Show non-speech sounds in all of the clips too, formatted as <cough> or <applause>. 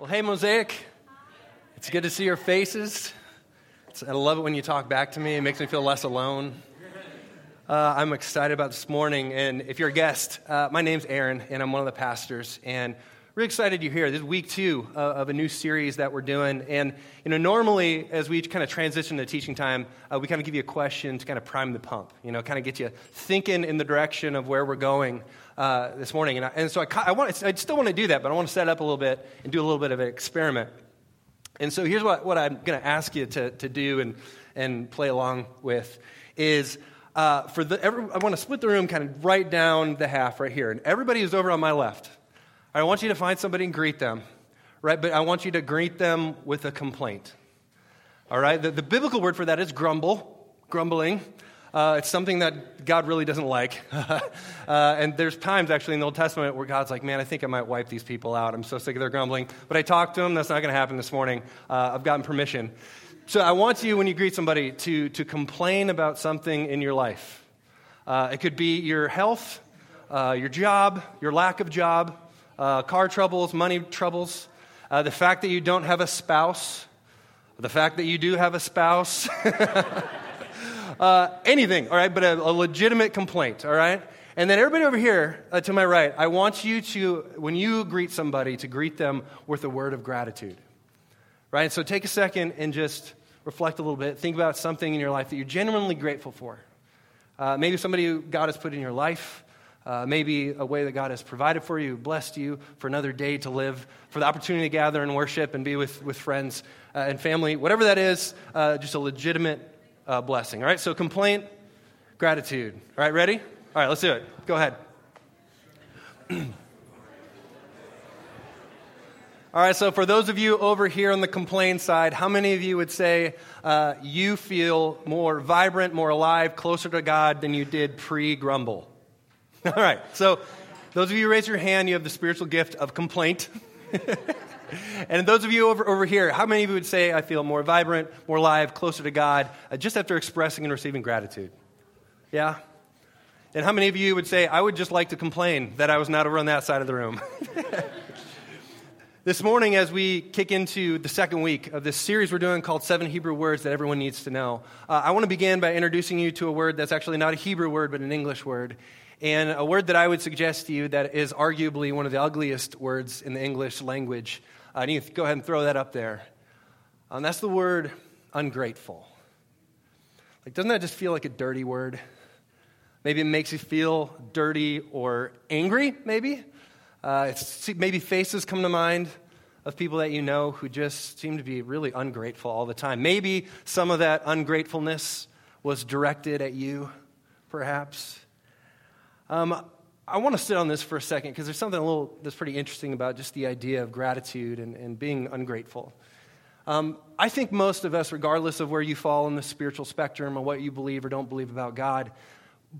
Well, hey, Mosaic. It's good to see your faces. It's, I love it when you talk back to me. It makes me feel less alone. Uh, I'm excited about this morning. And if you're a guest, uh, my name's Aaron, and I'm one of the pastors. And really excited you're here. This is week two uh, of a new series that we're doing. And, you know, normally as we kind of transition to teaching time, uh, we kind of give you a question to kind of prime the pump, you know, kind of get you thinking in the direction of where we're going uh, this morning. And, I, and so I, I, want, I still want to do that, but I want to set up a little bit and do a little bit of an experiment. And so here's what, what I'm going to ask you to, to do and, and play along with is uh, for the, every, I want to split the room kind of right down the half right here. And everybody who's over on my left, I want you to find somebody and greet them, right? But I want you to greet them with a complaint. All right? The, the biblical word for that is grumble, grumbling. Uh, it's something that God really doesn't like. <laughs> uh, and there's times actually in the Old Testament where God's like, man, I think I might wipe these people out. I'm so sick of their grumbling. But I talked to them. That's not going to happen this morning. Uh, I've gotten permission. So I want you, when you greet somebody, to, to complain about something in your life. Uh, it could be your health, uh, your job, your lack of job, uh, car troubles, money troubles, the fact that you don't have a spouse, the fact that you do have a spouse. <laughs> uh, anything, all right, but a, a, legitimate complaint, all right? And then everybody over here uh, to my right, I want you to, when you greet somebody, to greet them with a word of gratitude, right? So take a second and just reflect a little bit. Think about something in your life that you're genuinely grateful for. Uh, maybe somebody God has put in your life. Uh, maybe a way that God has provided for you, blessed you for another day to live, for the opportunity to gather and worship and be with, with friends uh, and family, whatever that is, uh, just a legitimate uh, blessing. All right, so complaint, gratitude. All right, ready? All right, let's do it. Go ahead. <clears throat> All right, so for those of you over here on the complaint side, how many of you would say uh, you feel more vibrant, more alive, closer to God than you did pre grumble? <laughs> All right, so those of you who raise your hand, you have the spiritual gift of complaint. <laughs> and those of you over, over here, how many of you would say, I feel more vibrant, more alive, closer to God, uh, just after expressing and receiving gratitude? Yeah? And how many of you would say, I would just like to complain that I was not over on that side of the room? <laughs> this morning, as we kick into the second week of this series we're doing called Seven Hebrew Words That Everyone Needs to Know, uh, I want to begin by introducing you to a word that's actually not a Hebrew word, but an English word. And a word that I would suggest to you that is arguably one of the ugliest words in the English language. I need to go ahead and throw that up there. Um, that's the word ungrateful. Like, doesn't that just feel like a dirty word? Maybe it makes you feel dirty or angry, maybe. Uh, maybe faces come to mind of people that you know who just seem to be really ungrateful all the time. Maybe some of that ungratefulness was directed at you, perhaps. Um, I want to sit on this for a second because there's something a little that's pretty interesting about just the idea of gratitude and, and being ungrateful. Um, I think most of us, regardless of where you fall in the spiritual spectrum or what you believe or don't believe about God,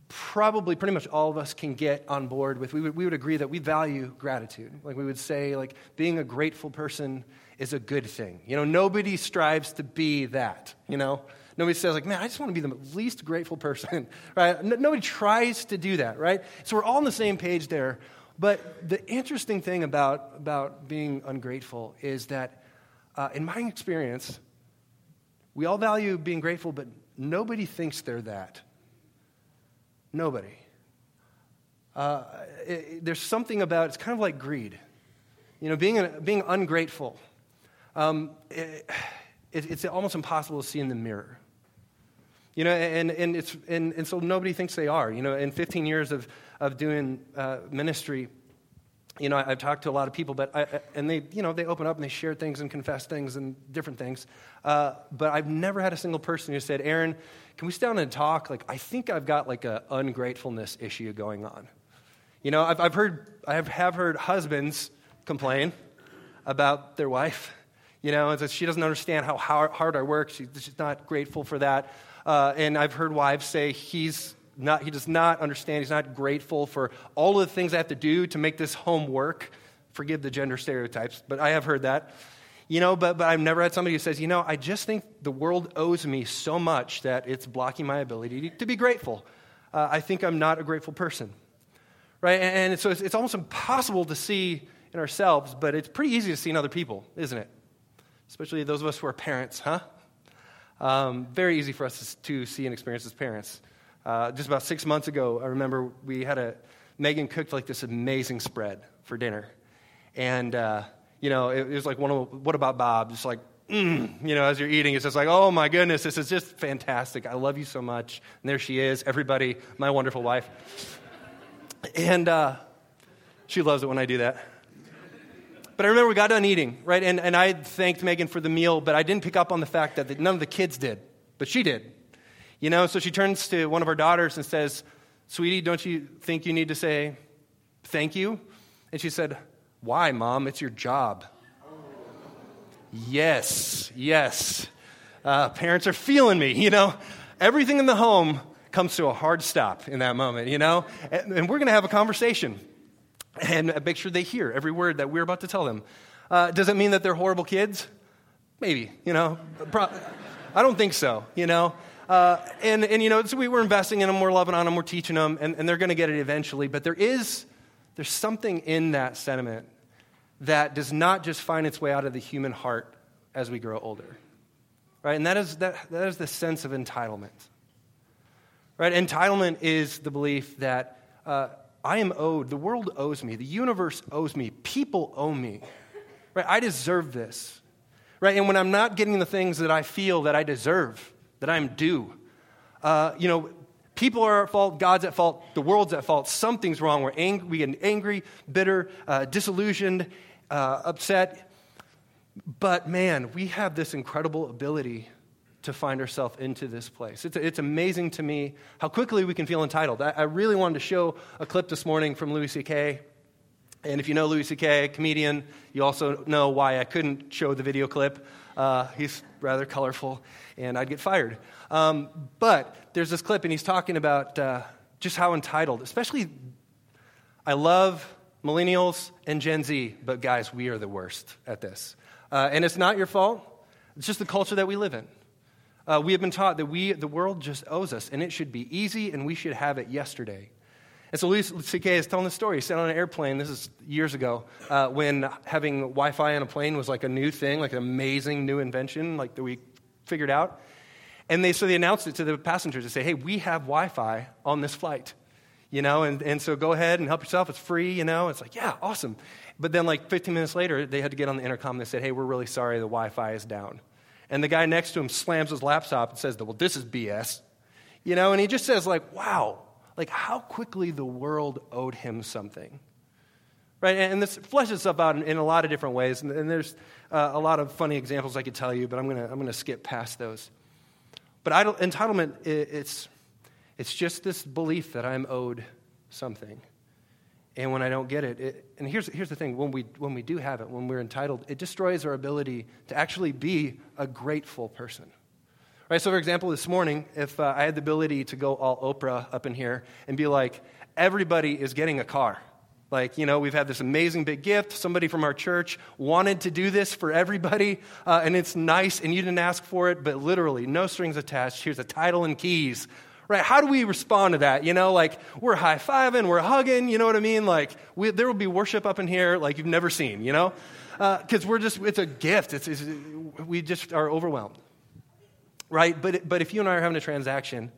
probably pretty much all of us can get on board with we would, we would agree that we value gratitude. Like we would say like being a grateful person is a good thing. You know nobody strives to be that you know Nobody says, like, man, I just want to be the least grateful person, <laughs> right? nobody tries to do that, right? So we're all on the same page there. But the interesting thing about, about being ungrateful is that, uh, in my experience, we all value being grateful, but nobody thinks they're that. Nobody. Uh, it, there's something about it's kind of like greed. You know, being, being ungrateful, um, it, it, it's almost impossible to see in the mirror. You know, and, and, it's, and, and so nobody thinks they are. You know, in 15 years of, of doing uh, ministry, you know, I, have talked to a lot of people, but I, and they, you know, they open up and they share things and confess things and different things. Uh, but I've never had a single person who said, Aaron, can we sit down and talk? Like, I think I've got like an ungratefulness issue going on. You know, I've, I've heard, I have, have heard husbands complain about their wife. You know, she doesn't understand how hard I work. She's not grateful for that. Uh, and I've heard wives say he's not, he does not understand, he's not grateful for all of the things I have to do to make this home work. Forgive the gender stereotypes, but I have heard that. You know, but, but I've never had somebody who says, you know, I just think the world owes me so much that it's blocking my ability to be grateful. Uh, I think I'm not a grateful person. Right? And, and so it's, it's almost impossible to see in ourselves, but it's pretty easy to see in other people, isn't it? Especially those of us who are parents, huh? Um, very easy for us to see and experience as parents. Uh, just about six months ago, I remember we had a, Megan cooked like this amazing spread for dinner. And, uh, you know, it, it, was like, one of, what about Bob? Just like, mm, you know, as you're eating, it's just like, oh my goodness, this is just fantastic. I love you so much. And there she is, everybody, my wonderful wife. And uh, she loves it when I do that. But I remember we got done eating, right? And, and I thanked Megan for the meal, but I didn't pick up on the fact that the, none of the kids did, but she did. You know, so she turns to one of our daughters and says, Sweetie, don't you think you need to say thank you? And she said, Why, Mom? It's your job. Yes, yes. Uh, parents are feeling me, you know. Everything in the home comes to a hard stop in that moment, you know. And, and we're going to have a conversation and make sure they hear every word that we're about to tell them. Uh, does it mean that they're horrible kids? Maybe, you know. Pro- I don't think so, you know. Uh, and, and, you know, so we were investing in them, we're loving on them, we're teaching them, and, and they're going to get it eventually. But there is, there's something in that sentiment that does not just find its way out of the human heart as we grow older. Right? And that is, that, that is the sense of entitlement. Right? Entitlement is the belief that uh, I am owed, the world owes me, the universe owes me, people owe me. Right? I deserve this. Right? And when I'm not getting the things that I feel that I deserve, that I'm due, uh, you know, people are at fault, God's at fault, the world's at fault, something's wrong. We're ang- we get angry, bitter, uh, disillusioned, uh, upset. But man, we have this incredible ability to find ourselves into this place. It's, it's amazing to me how quickly we can feel entitled. I, I really wanted to show a clip this morning from Louis C.K. And if you know Louis C.K., comedian, you also know why I couldn't show the video clip. Uh, he's rather colorful, and I'd get fired. Um, but there's this clip, and he's talking about uh, just how entitled, especially, I love millennials and Gen Z, but guys, we are the worst at this. Uh, and it's not your fault, it's just the culture that we live in. Uh, we have been taught that we, the world just owes us, and it should be easy, and we should have it yesterday. And so Louis C.K. is telling the story. He sat on an airplane, this is years ago, uh, when having Wi Fi on a plane was like a new thing, like an amazing new invention, like that we figured out. And they, so they announced it to the passengers to say, hey, we have Wi Fi on this flight. You know, and, and so go ahead and help yourself. It's free, you know. It's like, yeah, awesome. But then, like 15 minutes later, they had to get on the intercom. And they said, hey, we're really sorry, the Wi Fi is down. And the guy next to him slams his laptop and says, well, this is BS. You know, and he just says, like, wow, like how quickly the world owed him something. Right? And this fleshes itself out in, a lot of different ways. And, there's uh, a lot of funny examples I could tell you, but I'm going to I'm going to skip past those. But entitlement, it, it's, it's just this belief that I'm owed something. And when I don't get it, it, and here's, here's the thing when we, when we do have it, when we're entitled, it destroys our ability to actually be a grateful person. Right, so for example, this morning, if uh, I had the ability to go all Oprah up in here and be like, everybody is getting a car. Like, you know, we've had this amazing big gift. Somebody from our church wanted to do this for everybody, uh, and it's nice, and you didn't ask for it, but literally, no strings attached. Here's a title and keys right? How do we respond to that? You know, like we're high fiving, we're hugging, you know what I mean? Like we, there will be worship up in here like you've never seen, you know? Because uh, we're just, it's a gift. It's, it's, we just are overwhelmed, right? But, but if you and I are having a transaction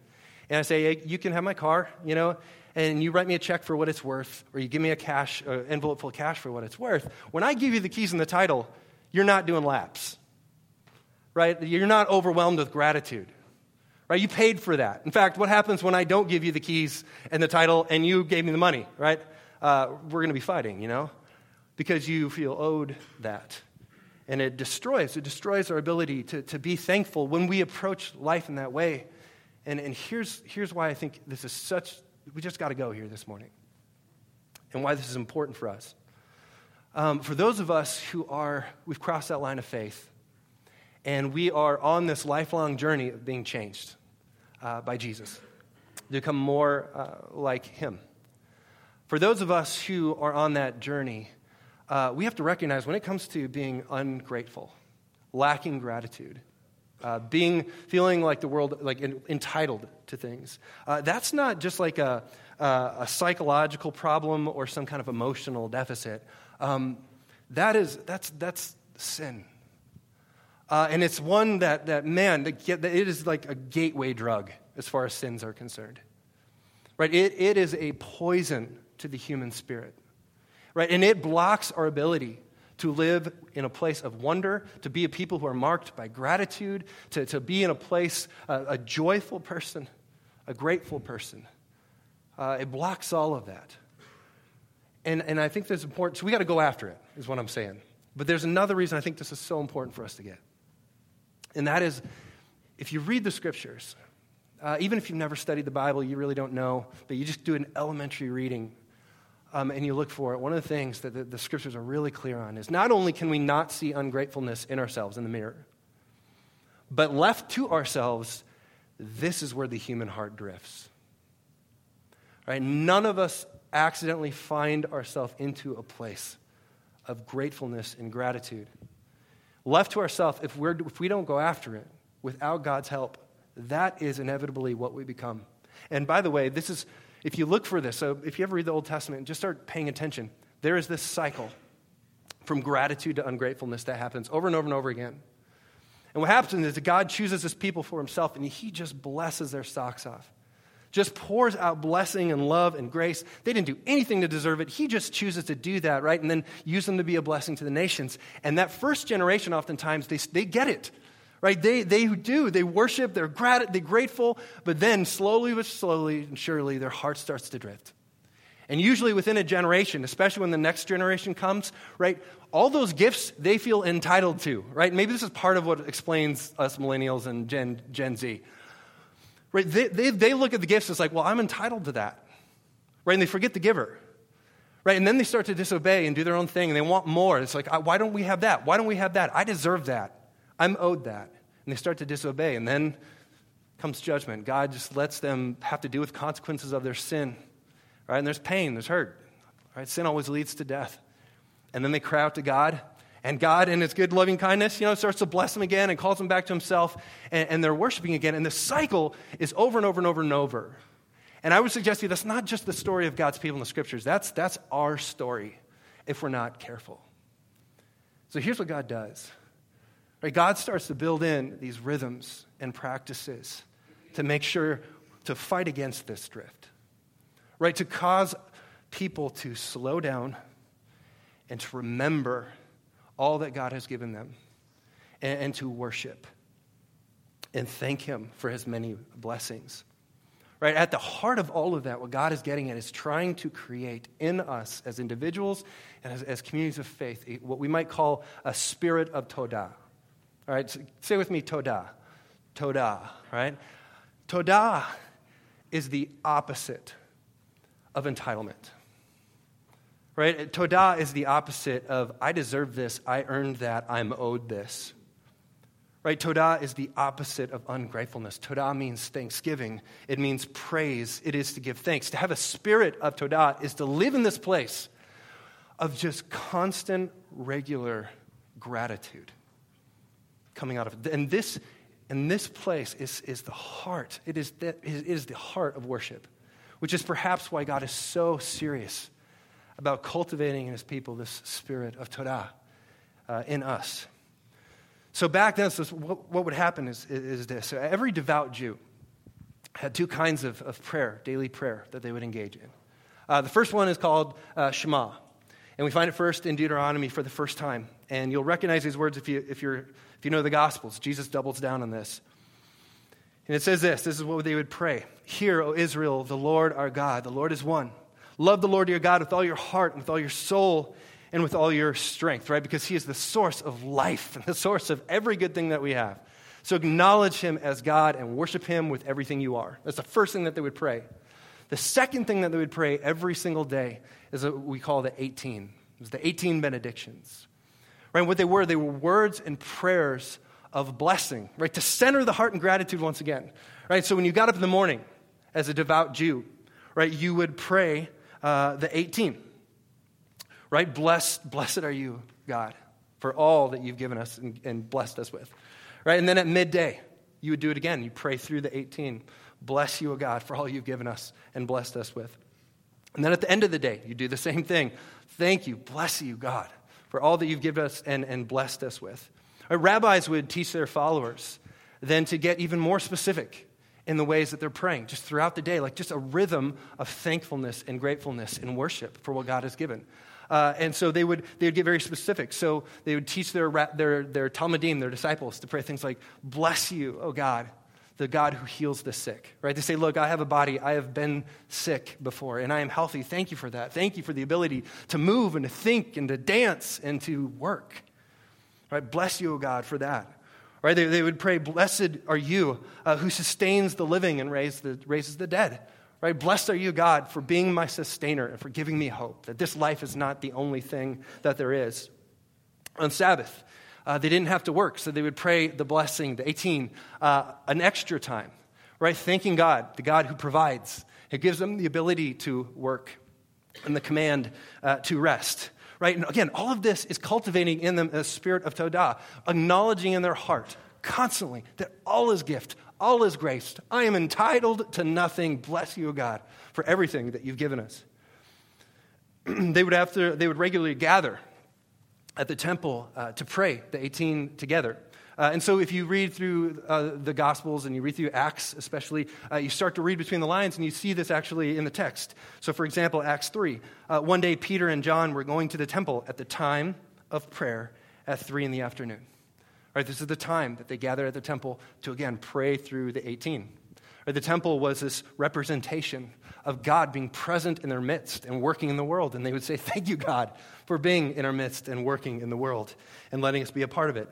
and I say, hey, you can have my car, you know, and you write me a check for what it's worth, or you give me a cash uh, envelope full of cash for what it's worth, when I give you the keys and the title, you're not doing laps, right? You're not overwhelmed with gratitude right? You paid for that. In fact, what happens when I don't give you the keys and the title and you gave me the money, right? Uh, we're going to be fighting, you know, because you feel owed that. And it destroys, it destroys our ability to, to be thankful when we approach life in that way. And, and here's, here's why I think this is such, we just got to go here this morning. And why this is important for us. Um, for those of us who are, we've crossed that line of faith, and we are on this lifelong journey of being changed uh, by Jesus, to become more uh, like Him. For those of us who are on that journey, uh, we have to recognize when it comes to being ungrateful, lacking gratitude, uh, being feeling like the world like entitled to things uh, that's not just like a, a, a, psychological problem or some kind of emotional deficit um, that is, that's, that's sin. Uh, and it's one that, that man, that get, that it is like a gateway drug as far as sins are concerned. Right? It, it is a poison to the human spirit. Right? And it blocks our ability to live in a place of wonder, to be a people who are marked by gratitude, to, to be in a place, uh, a joyful person, a grateful person. Uh, it blocks all of that. And, and I think that's important. So we got to go after it, is what I'm saying. But there's another reason I think this is so important for us to get. And that is, if you read the scriptures, uh, even if you've never studied the Bible, you really don't know, but you just do an elementary reading um, and you look for it, one of the things that the, the scriptures are really clear on is not only can we not see ungratefulness in ourselves in the mirror, but left to ourselves, this is where the human heart drifts. Right? None of us accidentally find ourselves into a place of gratefulness and gratitude. Left to ourselves, if, we're, if we don't go after it without God's help, that is inevitably what we become. And by the way, this is, if you look for this, so if you ever read the Old Testament, just start paying attention. There is this cycle from gratitude to ungratefulness that happens over and over and over again. And what happens is that God chooses his people for himself and he just blesses their socks off just pours out blessing and love and grace. They didn't do anything to deserve it. He just chooses to do that, right? And then use them to be a blessing to the nations. And that first generation, oftentimes, they, they get it, right? They, they do. They worship, they're, grat- they're grateful, but then slowly but slowly and surely, their heart starts to drift. And usually within a generation, especially when the next generation comes, right, all those gifts they feel entitled to, right? Maybe this is part of what explains us millennials and Gen, Gen Z. Right? They, they, they look at the gifts as like, well, I'm entitled to that. Right? And they forget the giver. Right? And then they start to disobey and do their own thing and they want more. It's like, why don't we have that? Why don't we have that? I deserve that. I'm owed that. And they start to disobey. And then comes judgment. God just lets them have to deal with consequences of their sin. Right? And there's pain, there's hurt. Right? Sin always leads to death. And then they cry out to God and God, in His good loving kindness, you know, starts to bless them again and calls them back to Himself, and, and they're worshiping again. And the cycle is over and over and over and over. And I would suggest to you that's not just the story of God's people in the scriptures, that's, that's our story if we're not careful. So here's what God does right? God starts to build in these rhythms and practices to make sure to fight against this drift, right? To cause people to slow down and to remember all that God has given them and, and to worship and thank Him for His many blessings. Right? At the heart of all of that, what God is getting at is trying to create in us as individuals and as, as communities of faith what we might call a spirit of Todah. All right, so say with me, Todah. Todah, right? Todah is the opposite of entitlement. Right? Todah is the opposite of I deserve this, I earned that, I'm owed this. Right? Todah is the opposite of ungratefulness. Todah means thanksgiving. It means praise. It is to give thanks. To have a spirit of Todah is to live in this place of just constant, regular gratitude coming out of it. And this, and this place is, is the heart. It is, the, it is the heart of worship, which is perhaps why God is so serious about cultivating in his people this spirit of Todah uh, in us. So back then, so what, what would happen is, is this. So every devout Jew had two kinds of, of prayer, daily prayer, that they would engage in. Uh, the first one is called uh, Shema. And we find it first in Deuteronomy for the first time. And you'll recognize these words if you, if, you're, if you know the Gospels. Jesus doubles down on this. And it says this this is what they would pray Hear, O Israel, the Lord our God, the Lord is one. Love the Lord your God with all your heart, and with all your soul, and with all your strength, right? Because He is the source of life and the source of every good thing that we have. So acknowledge Him as God and worship Him with everything you are. That's the first thing that they would pray. The second thing that they would pray every single day is what we call the 18. It was the 18 benedictions. Right? What they were, they were words and prayers of blessing, right? To center the heart in gratitude once again. Right? So when you got up in the morning as a devout Jew, right, you would pray uh, the 18. Right? Blessed, blessed are you, God, for all that you've given us and, and blessed us with. Right? And then at midday, you would do it again. You pray through the 18. Bless you, O God, for all you've given us and blessed us with. And then at the end of the day, you do the same thing. Thank you, bless you, God, for all that you've given us and, and blessed us with. Rabbis would teach their followers then to get even more specific in the ways that they're praying, just throughout the day, like just a rhythm of thankfulness and gratefulness and worship for what God has given. Uh, and so they would, they would get very specific. So they would teach their, their, their Talmidim, their disciples, to pray things like, Bless you, O God, the God who heals the sick. Right? They say, Look, I have a body. I have been sick before, and I am healthy. Thank you for that. Thank you for the ability to move and to think and to dance and to work. Right? Bless you, O God, for that. Right? They, they would pray, Blessed are you uh, who sustains the living and raise the, raises the dead. Right? Blessed are you, God, for being my sustainer and for giving me hope that this life is not the only thing that there is. On Sabbath, uh, they didn't have to work, so they would pray the blessing, the 18, uh, an extra time, right? Thanking God, the God who provides. It gives them the ability to work and the command uh, to rest, right? And again, all of this is cultivating in them a spirit of Todah, acknowledging in their heart constantly that all is gift, all is grace. I am entitled to nothing. Bless you, God, for everything that you've given us. <clears throat> they, would have to, they would regularly gather at the temple uh, to pray, the 18 together. Uh, and so, if you read through uh, the Gospels and you read through Acts, especially, uh, you start to read between the lines and you see this actually in the text. So, for example, Acts 3. Uh, one day, Peter and John were going to the temple at the time of prayer at 3 in the afternoon. Right, this is the time that they gather at the temple to again pray through the 18. Right, the temple was this representation of God being present in their midst and working in the world. And they would say, Thank you, God, for being in our midst and working in the world and letting us be a part of it.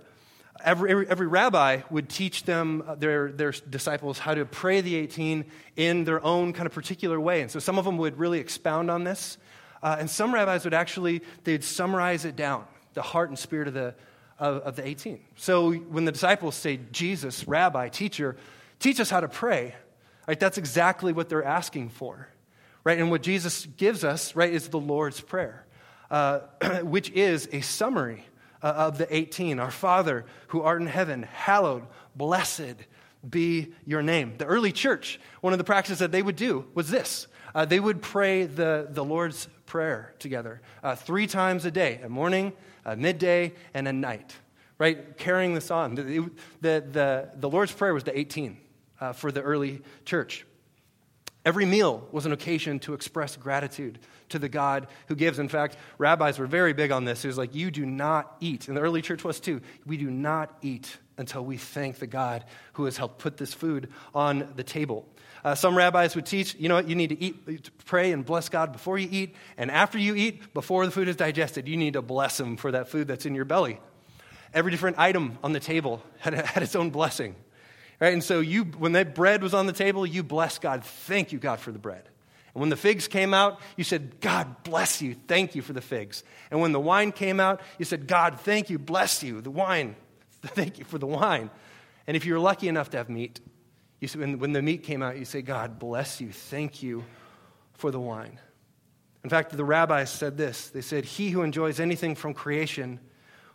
Every, every, every, rabbi would teach them, uh, their, their disciples, how to pray the 18 in their own kind of particular way. And so some of them would really expound on this. Uh, and some rabbis would actually, they'd summarize it down, the heart and spirit of the, of, of the 18. So when the disciples say, Jesus, rabbi, teacher, teach us how to pray, right, that's exactly what they're asking for. Right? And what Jesus gives us, right, is the Lord's Prayer, uh, <clears throat> which is a summary of the 18. Our Father who art in heaven, hallowed, blessed be your name. The early church, one of the practices that they would do was this uh, they would pray the, the Lord's Prayer together uh, three times a day, a morning, a midday, and a night, right? Carrying this on. The, the, the, the Lord's Prayer was the 18 uh, for the early church. Every meal was an occasion to express gratitude to the God who gives. In fact, rabbis were very big on this. It was like, you do not eat, and the early church was too. We do not eat until we thank the God who has helped put this food on the table. Uh, some rabbis would teach, you know what, you need to eat, pray and bless God before you eat, and after you eat, before the food is digested, you need to bless Him for that food that's in your belly. Every different item on the table had, had its own blessing. Right? And so you, when that bread was on the table, you blessed God. Thank you, God, for the bread. And when the figs came out, you said, God bless you. Thank you for the figs. And when the wine came out, you said, God, thank you, bless you, the wine. <laughs> Thank you for the wine. And if you're lucky enough to have meat, you say, when, when the meat came out, you say, God bless you. Thank you for the wine. In fact, the rabbis said this they said, He who enjoys anything from creation,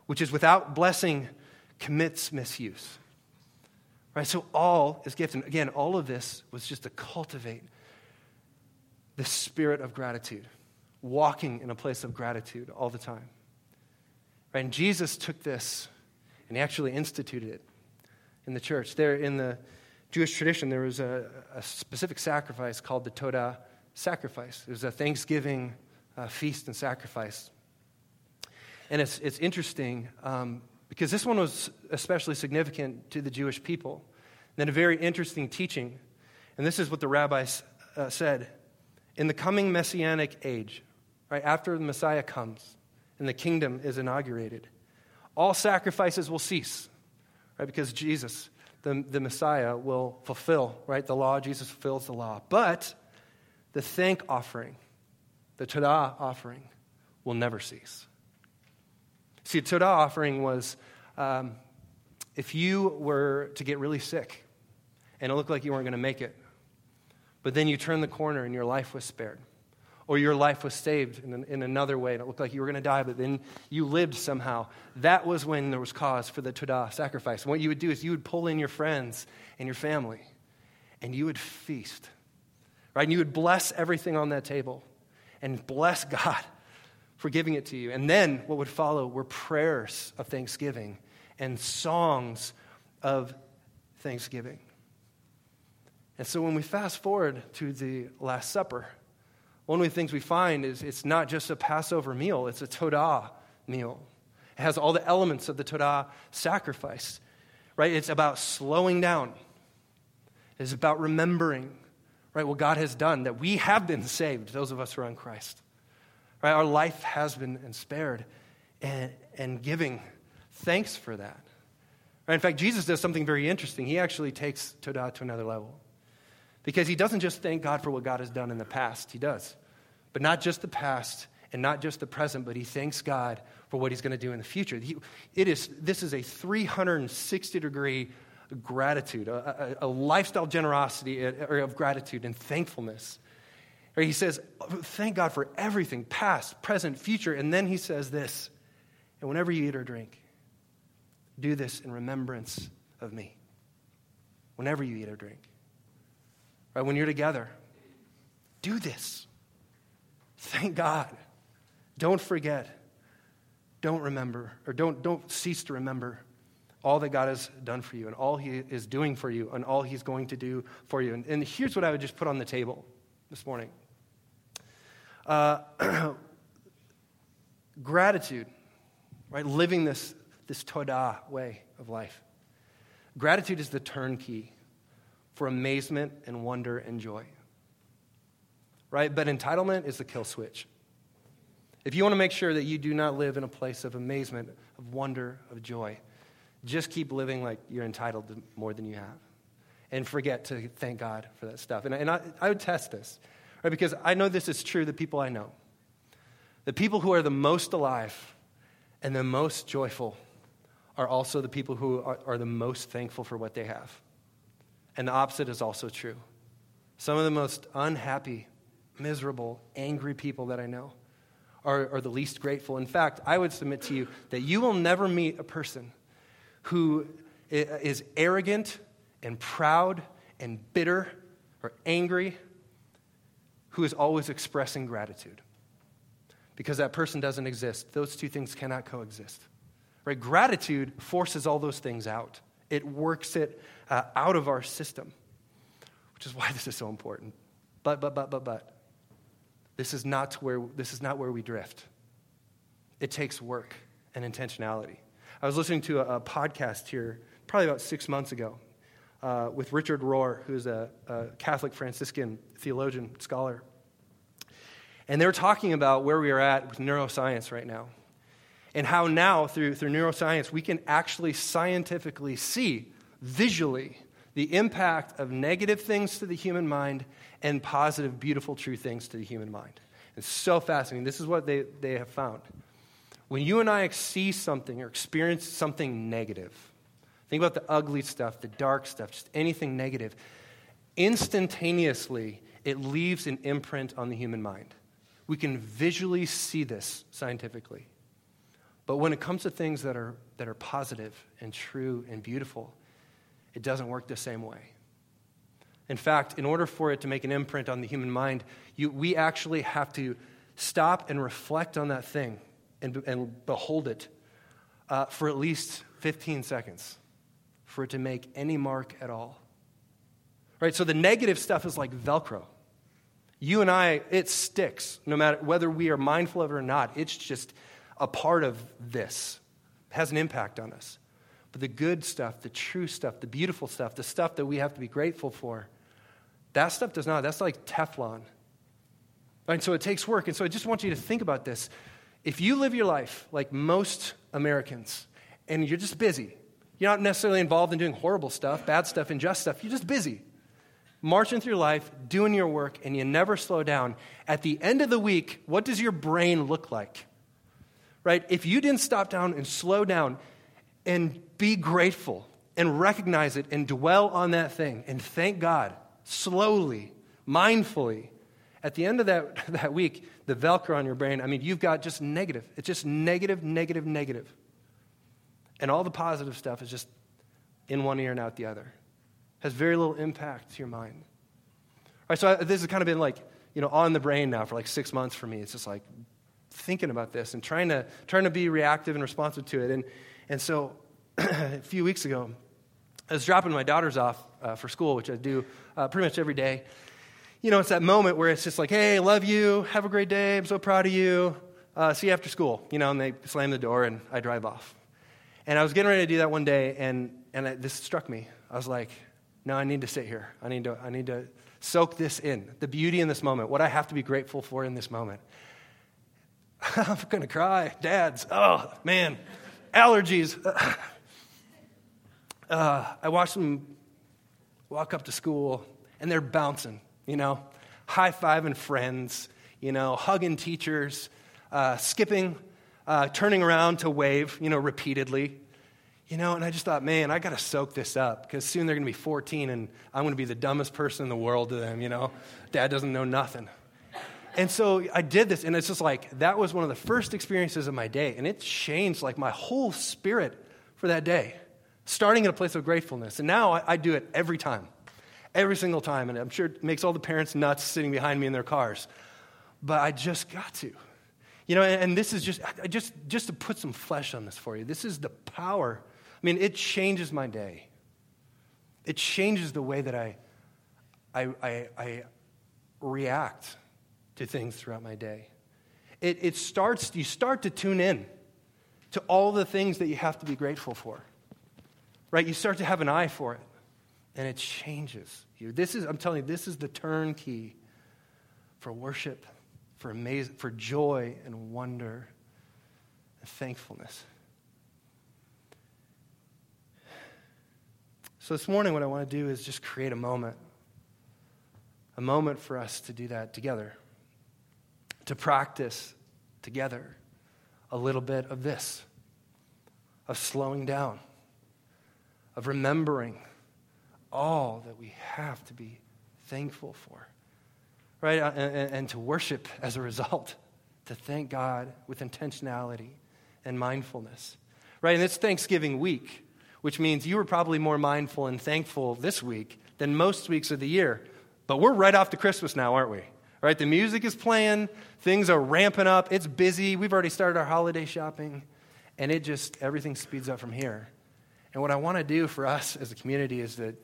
which is without blessing, commits misuse. Right? So all is gift. And again, all of this was just to cultivate the spirit of gratitude, walking in a place of gratitude all the time. Right? And Jesus took this and he actually instituted it in the church. There in the Jewish tradition, there was a, a specific sacrifice called the Todah sacrifice. It was a Thanksgiving uh, feast and sacrifice. And it's, it's interesting um, because this one was especially significant to the Jewish people. And then a very interesting teaching, and this is what the rabbis uh, said in the coming messianic age, right after the Messiah comes and the kingdom is inaugurated, all sacrifices will cease, right? Because Jesus, the, the Messiah, will fulfill, right? The law, Jesus fulfills the law. But the thank offering, the Todah offering, will never cease. See, a Todah offering was um, if you were to get really sick and it looked like you weren't going to make it, but then you turned the corner and your life was spared, or your life was saved in, in another way and it looked like you were going to die, but then you lived somehow, that was when there was cause for the Todah sacrifice. And what you would do is you would pull in your friends and your family and you would feast, right? And you would bless everything on that table. and bless <laughs> God for giving it to you. And then what would follow were prayers of thanksgiving and songs of thanksgiving. And so when we fast forward to the Last Supper, one of the things we find is it's not just a Passover meal, it's a Todah meal. It has all the elements of the Todah sacrifice, right? It's about slowing down, it's about remembering, right, what God has done, that we have been saved, those of us who are in Christ. Right? Our life has been spared, and, and giving thanks for that. Right? In fact, Jesus does something very interesting. He actually takes Todah to another level. Because he doesn't just thank God for what God has done in the past, he does. But not just the past and not just the present, but he thanks God for what he's going to do in the future. He, it is, this is a 360 degree gratitude, a, a, a lifestyle generosity uh, of gratitude and thankfulness. He says, Thank God for everything, past, present, future. And then he says this, and whenever you eat or drink, do this in remembrance of me. Whenever you eat or drink. Right? When you're together, do this. Thank God. Don't forget. Don't remember, or don't, don't cease to remember all that God has done for you and all He is doing for you and all He's going to do for you. And, and here's what I would just put on the table this morning uh, <clears throat> gratitude, right? Living this, this Todah way of life. Gratitude is the turnkey for amazement and wonder and joy. Right? But entitlement is the kill switch. If you want to make sure that you do not live in a place of amazement, of wonder, of joy, just keep living like you're entitled to more than you have. And forget to thank God for that stuff. And, and I, I would test this, right? Because I know this is true, the people I know. The people who are the most alive and the most joyful are also the people who are, are the most thankful for what they have. And the opposite is also true. Some of the most unhappy, miserable, angry people that I know are, are the least grateful. In fact, I would submit to you that you will never meet a person who is arrogant and proud and bitter or angry who is always expressing gratitude. Because that person doesn't exist. Those two things cannot coexist. Right? Gratitude forces all those things out. It works it uh, out of our system, which is why <laughs> this is so important. But, but, but, but, but, this is not where, this is not where we drift. It takes work and intentionality. I was listening to a, a podcast here probably about six months ago uh, with Richard Rohr, who's a, a Catholic Franciscan theologian, scholar. And they were talking about where we are at with neuroscience right now. And how now, through, through neuroscience, we can actually scientifically see visually the impact of negative things to the human mind and positive, beautiful, true things to the human mind. It's so fascinating. This is what they, they have found. When you and I see something or experience something negative, think about the ugly stuff, the dark stuff, just anything negative, instantaneously it leaves an imprint on the human mind. We can visually see this scientifically. But when it comes to things that are, that are positive and true and beautiful, it doesn't work the same way. In fact, in order for it to make an imprint on the human mind, you, we actually have to stop and reflect on that thing and, and behold it uh, for at least 15 seconds for it to make any mark at all. Right? So the negative stuff is like Velcro. You and I, it sticks no matter whether we are mindful of it or not. It's just a part of this, it has an impact on us. But the good stuff, the true stuff, the beautiful stuff, the stuff that we have to be grateful for, that stuff does not. That's like Teflon. And so it takes work. And so I just want you to think about this. If you live your life like most Americans and you're just busy, you're not necessarily involved in doing horrible stuff, bad stuff, unjust stuff, you're just busy, marching through life, doing your work, and you never slow down. At the end of the week, what does your brain look like? Right? If you didn't stop down and slow down and be grateful and recognize it and dwell on that thing and thank God slowly, mindfully. At the end of that, <laughs> that week, the Velcro on your brain, I mean, you've got just negative. It's just negative, negative, negative. And all the positive stuff is just in one ear and out the other. Has very little impact to your mind. All right, so this has kind of been like you know, on the brain now for like six months for me. It's just like thinking about this and trying to, trying to be reactive and responsive to it. And, and so <clears throat> a few weeks ago, I was dropping my daughters off uh, for school, which I do uh, pretty much every day. You know, it's that moment where it's just like, hey, love you, have a great day, I'm so proud of you, uh, see you after school. You know, and they slam the door and I drive off. And I was getting ready to do that one day, and, and this struck me. I was like, no, I need to sit here. I need to, I need to soak this in, the beauty in this moment, what I have to be grateful for in this moment. <laughs> I'm going to cry. Dads, oh, man, allergies. <laughs> Uh, I watched them walk up to school, and they're bouncing, you know, high fiving friends, you know, hugging teachers, uh, skipping, uh, turning around to wave, you know, repeatedly. You know, and I just thought, man, I got to soak this up because soon they're going to be 14 and I'm going to be the dumbest person in the world to them, you know. Dad doesn't know nothing. And so I did this, and it's just like that was one of the first experiences of my day, and it changed like my whole spirit for that day, starting at a place of gratefulness. And now I, I do it every time, every single time, and I'm sure it makes all the parents nuts sitting behind me in their cars. But I just got to. You know, and, this is just, just, just to put some flesh on this for you, this is the power. I mean, it changes my day. It changes the way that I, I, I, I react to things throughout my day. It, it starts, you start to tune in to all the things that you have to be grateful for. Right? You start to have an eye for it. And it changes you. This is, I'm telling you, this is the turnkey for worship, for amazing, for joy and wonder and thankfulness. So this morning, what I want to do is just create a moment, a moment for us to do that together to practice together a little bit of this, of slowing down, of remembering all that we have to be thankful for, right? Uh, and, and, to worship <laughs> as a result, to thank God with intentionality and mindfulness, right? And it's Thanksgiving week, which means you were probably more mindful and thankful this week than most weeks of the year. But we're right off to Christmas now, aren't we? right? The music is playing, things are ramping up, it's busy. We've already started our holiday shopping, and it just, everything speeds up from here. And what I want to do for us as a community is to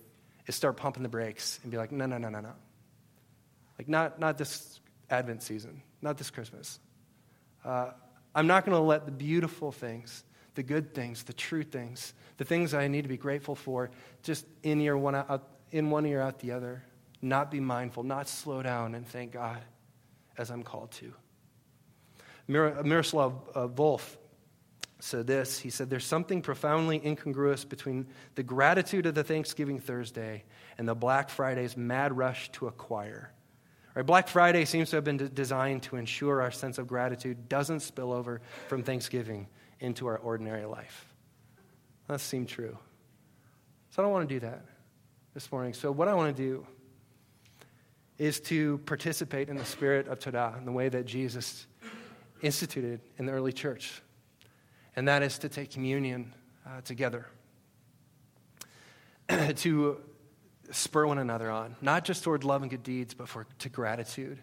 is start pumping the brakes and be like, no, no, no, no, no. Like, not, not this Advent season, not this Christmas. Uh, I'm not going to let the beautiful things, the good things, the true things, the things I need to be grateful for, just in ear one out, in one ear out the other not be mindful, not slow down and thank God as I'm called to. Mir- Miroslav uh, Volf said this. He said, There's something profoundly incongruous between the gratitude of the Thanksgiving Thursday and the Black Friday's mad rush to acquire. Right, Black Friday seems to have been designed to ensure our sense of gratitude doesn't spill over from Thanksgiving into our ordinary life. That seemed true. So I don't want to do that this morning. So, what I want to do is to participate in the spirit of Todah in the way that Jesus instituted in the early church. And that is to take communion uh, together, <clears throat> to spur one another on, not just toward love and good deeds, but for, to gratitude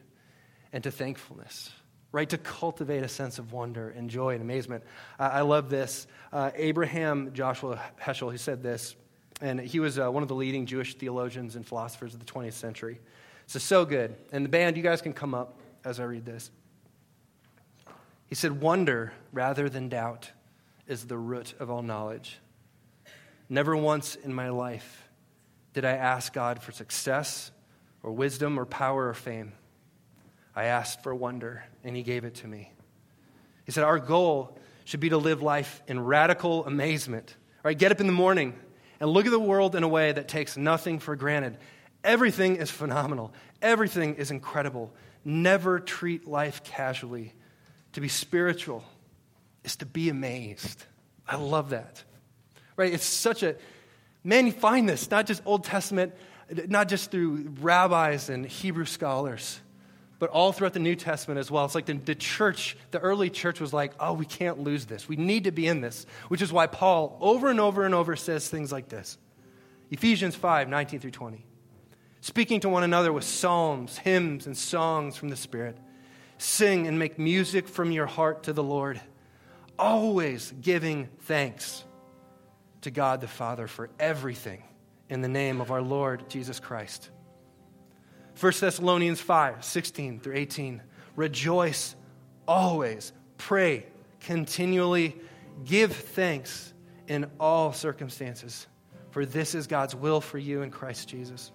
and to thankfulness, right? To cultivate a sense of wonder and joy and amazement. Uh, I love this. Uh, Abraham Joshua Heschel, he said this, and he was uh, one of the leading Jewish theologians and philosophers of the 20th century. So, so good. And the band, you guys can come up as I read this. He said, Wonder rather than doubt is the root of all knowledge. Never once in my life did I ask God for success or wisdom or power or fame. I asked for wonder, and He gave it to me. He said, Our goal should be to live life in radical amazement. Right? Get up in the morning and look at the world in a way that takes nothing for granted Everything is phenomenal, everything is incredible. Never treat life casually. To be spiritual is to be amazed. I love that. Right? It's such a, man, you find this, not just Old Testament, not just through rabbis and Hebrew scholars, but all throughout the New Testament as well. It's like the, the church, the early church was like, oh, we can't lose this. We need to be in this, which is why Paul over and over and over says things like this Ephesians 5 19 through 20. speaking to one another with psalms, hymns, and songs from the Spirit. Sing and make music from your heart to the Lord, always giving thanks to God the Father for everything in the name of our Lord Jesus Christ. 1 Thessalonians 5 16 through 18. Rejoice always, pray continually, give thanks in all circumstances, for this is God's will for you in Christ Jesus.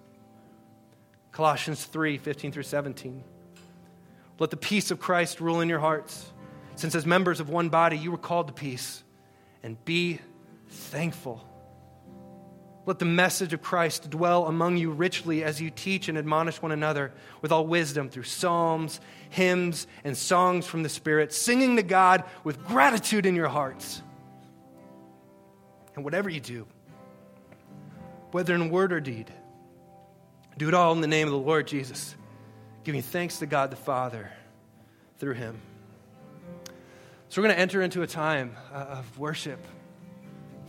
Colossians 3 15 through 17. Let the peace of Christ rule in your hearts, since as members of one body you were called to peace, and be thankful. Let the message of Christ dwell among you richly as you teach and admonish one another with all wisdom through psalms, hymns, and songs from the Spirit, singing to God with gratitude in your hearts. And whatever you do, whether in word or deed, do it all in the name of the Lord Jesus, giving thanks to God the Father through him. So we're going to enter into a time uh, of worship,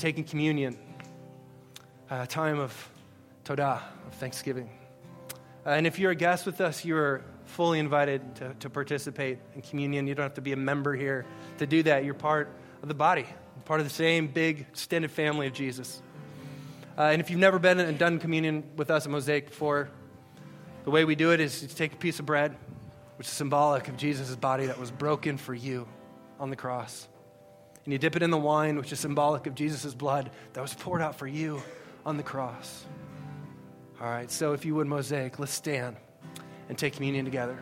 taking communion, a time of Todah, of thanksgiving. Uh, and if you're a guest with us, you're fully invited to, to participate in communion. You don't have to be a member here to do that. You're part of the body, part of the same big extended family of Jesus. Uh, and if you've never been and done communion with us at Mosaic before, the way we do it is to take a piece of bread, which is symbolic of Jesus' body that was broken for you on the cross. And you dip it in the wine, which is symbolic of Jesus' blood that was poured out for you on the cross. All right, so if you would, Mosaic, let's stand and take communion together.